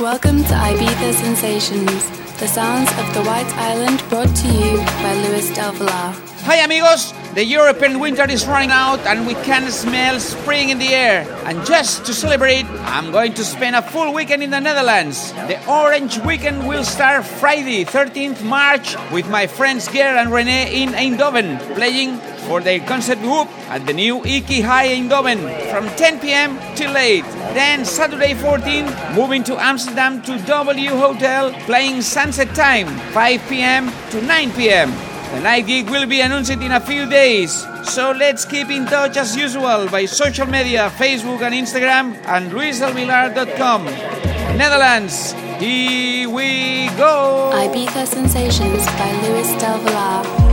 Welcome to Ibiza Sensations, the sounds of the White Island brought to you by Luis Del Villar. Hi amigos, the European winter is running out and we can smell spring in the air. And just to celebrate, I'm going to spend a full weekend in the Netherlands. The Orange Weekend will start Friday, 13th March, with my friends Ger and Rene in Eindhoven, playing for their concert group at the new Iki High Eindhoven from 10 p.m. till 8. Then Saturday 14, moving to Amsterdam to W Hotel, playing Sunset Time, 5 p.m. to 9 p.m. The night gig will be announced in a few days, so let's keep in touch as usual by social media, Facebook and Instagram, and luisdelvillar.com. Netherlands, here we go! Ibiza Sensations by Luis Del Villar.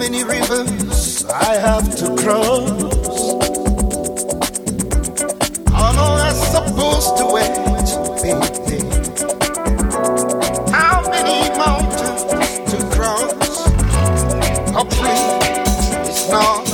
Many rivers I have to cross. How long am I supposed to wait, baby? How many mountains to cross? Oh, please, it's not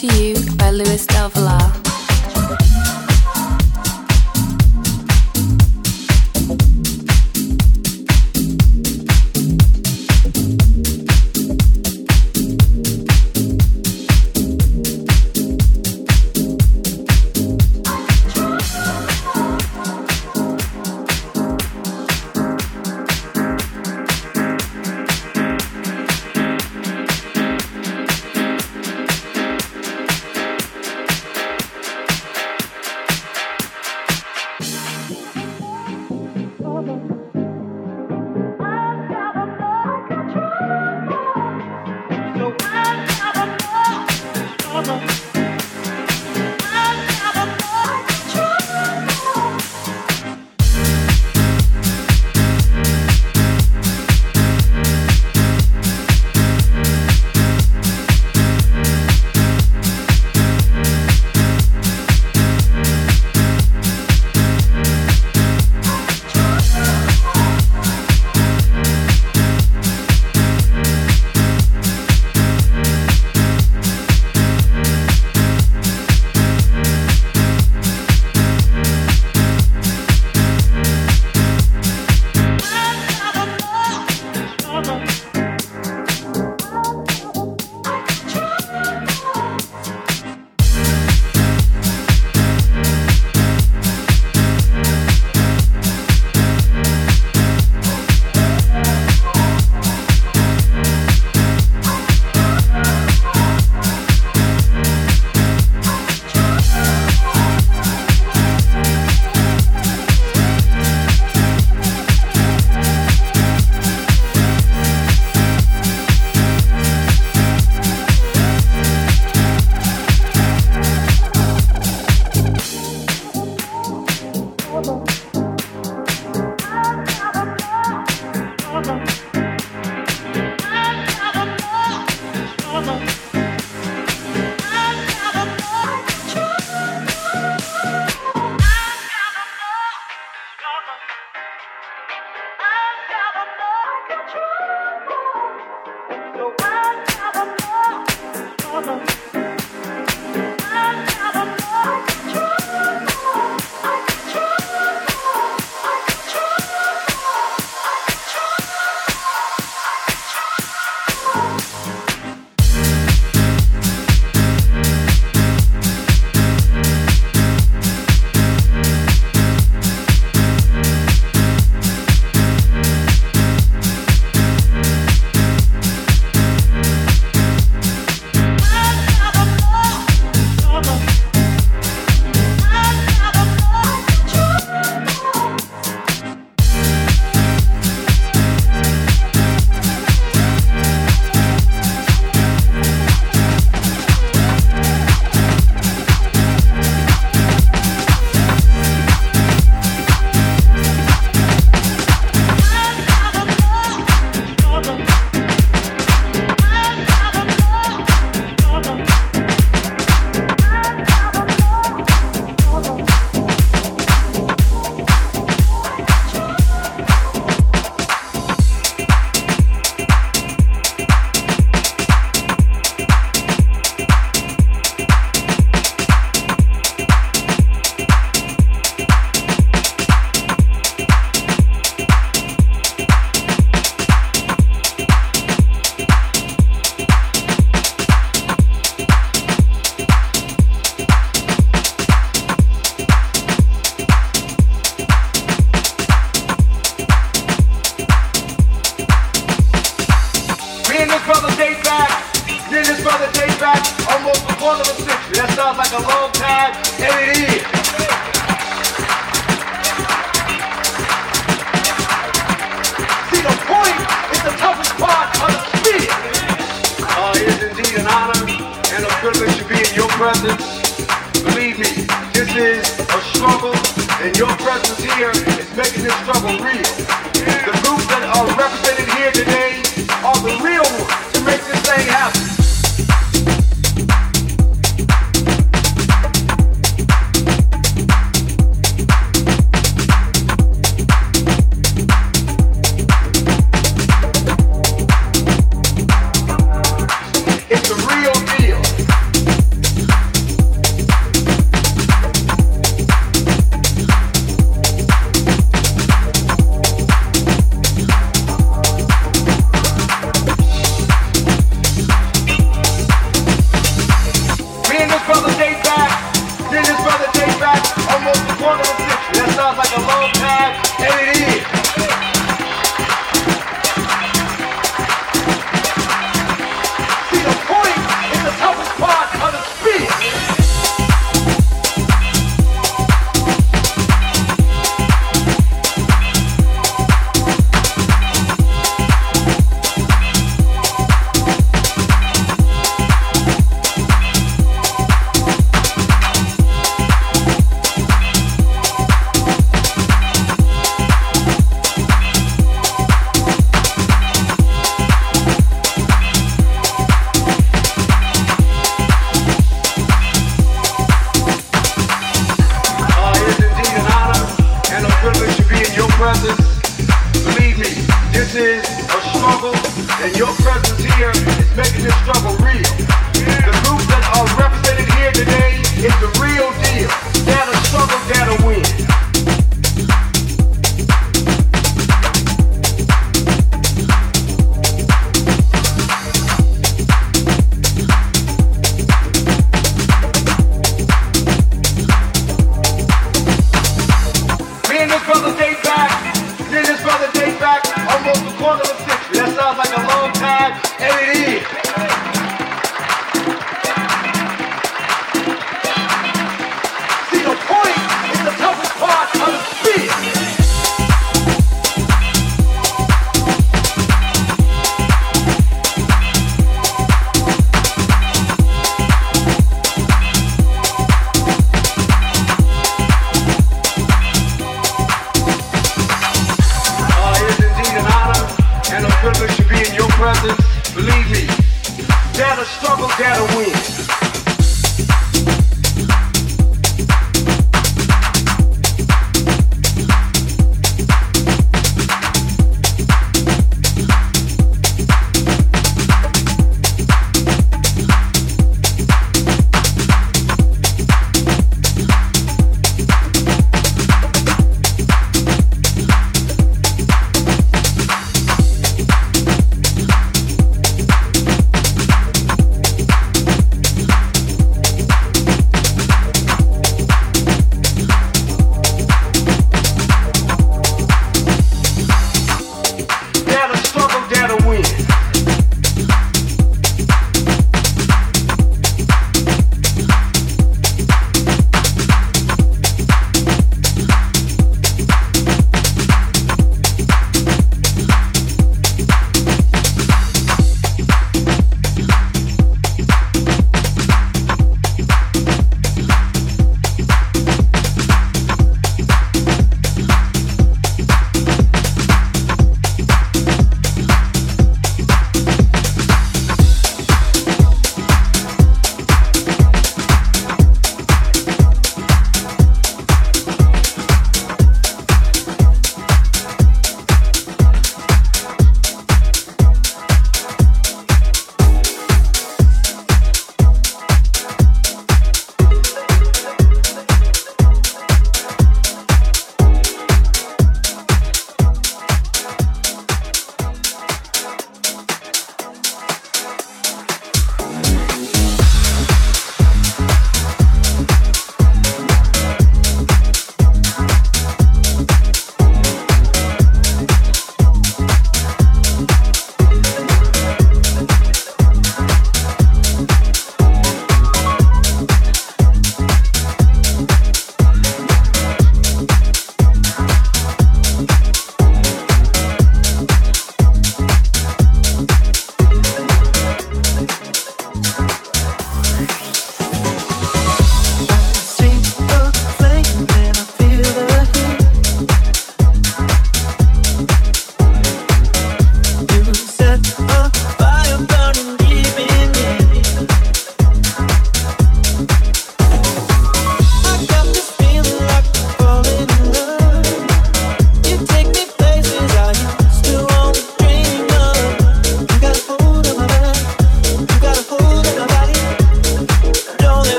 to you by Luis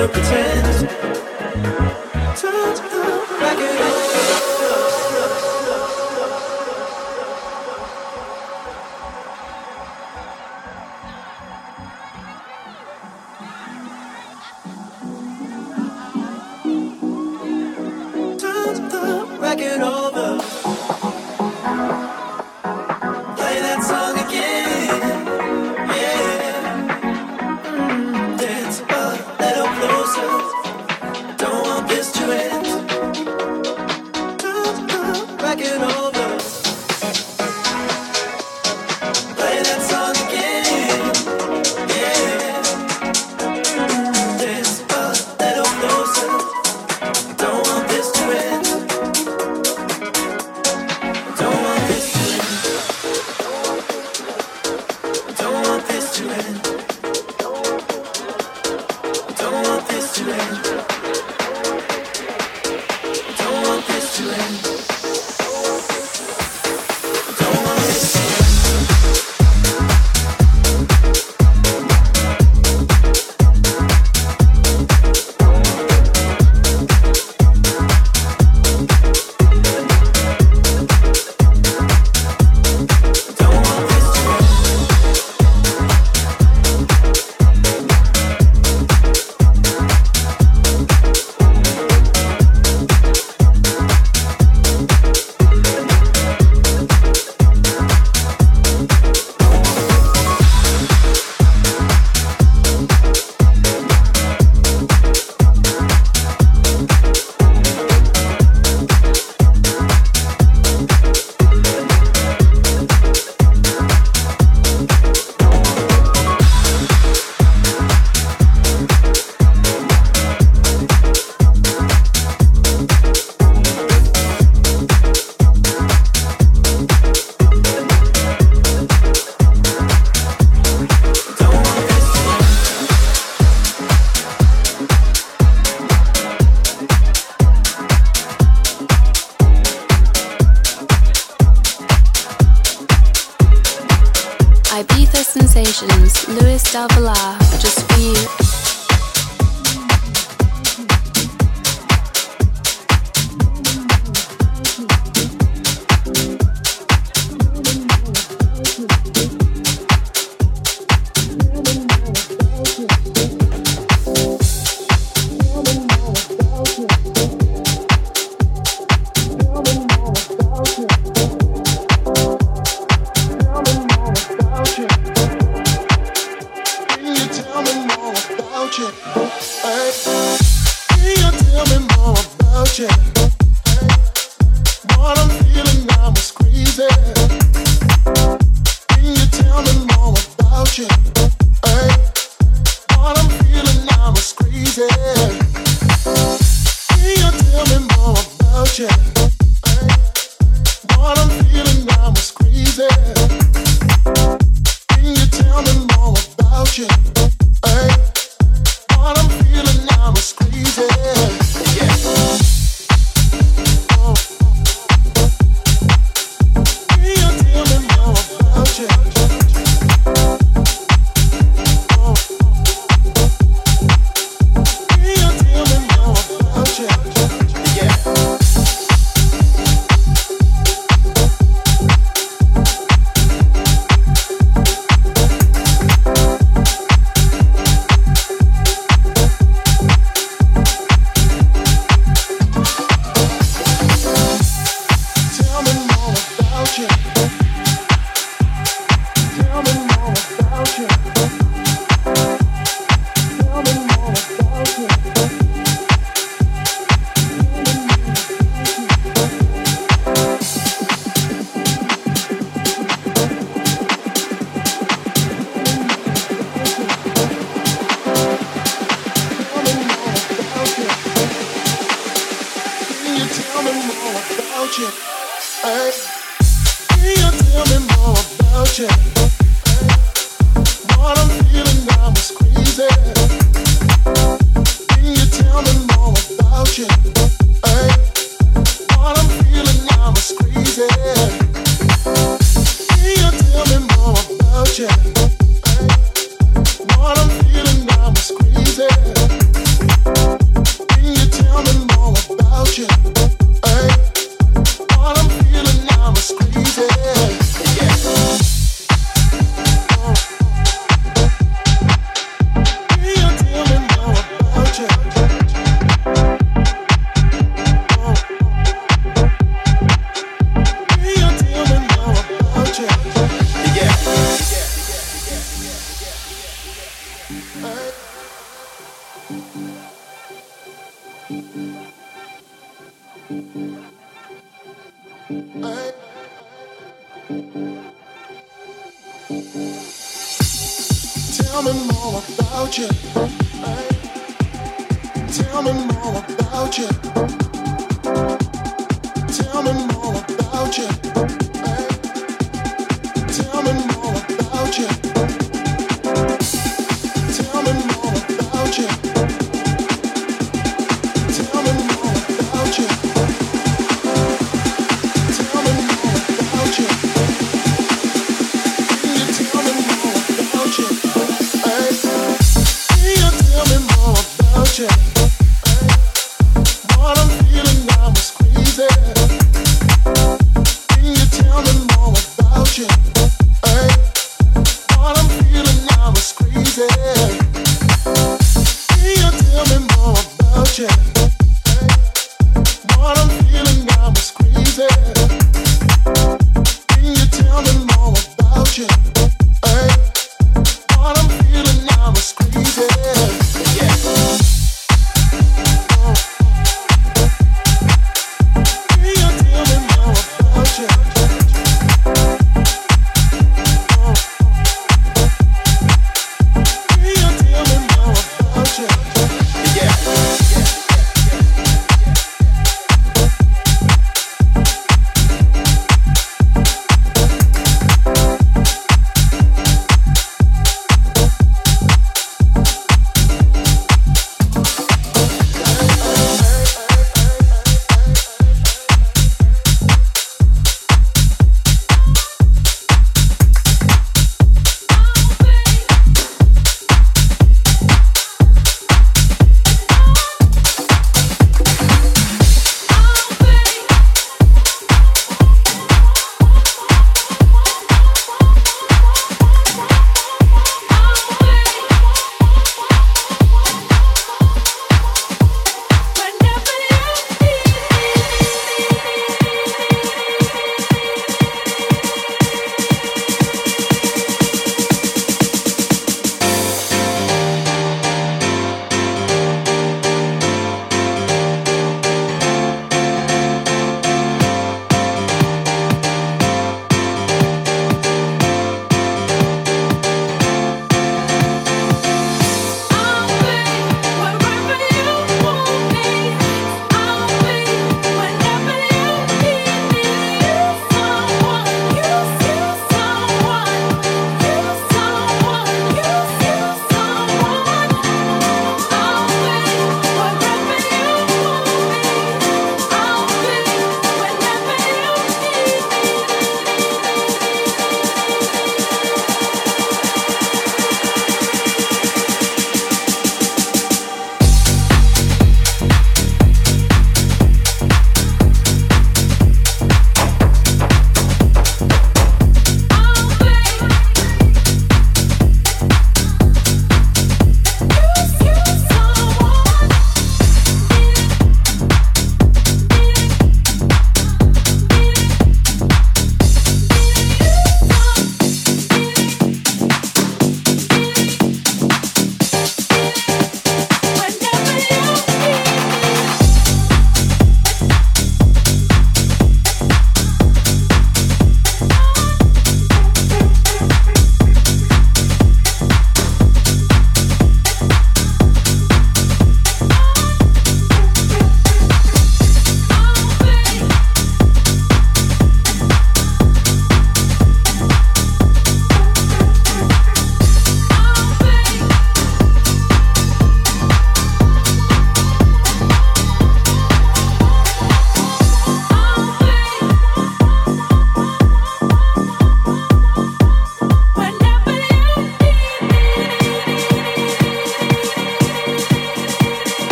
still pretend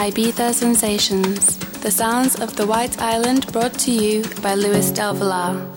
Ibiza Sensations, the sounds of the White Island brought to you by Luis Del Villar.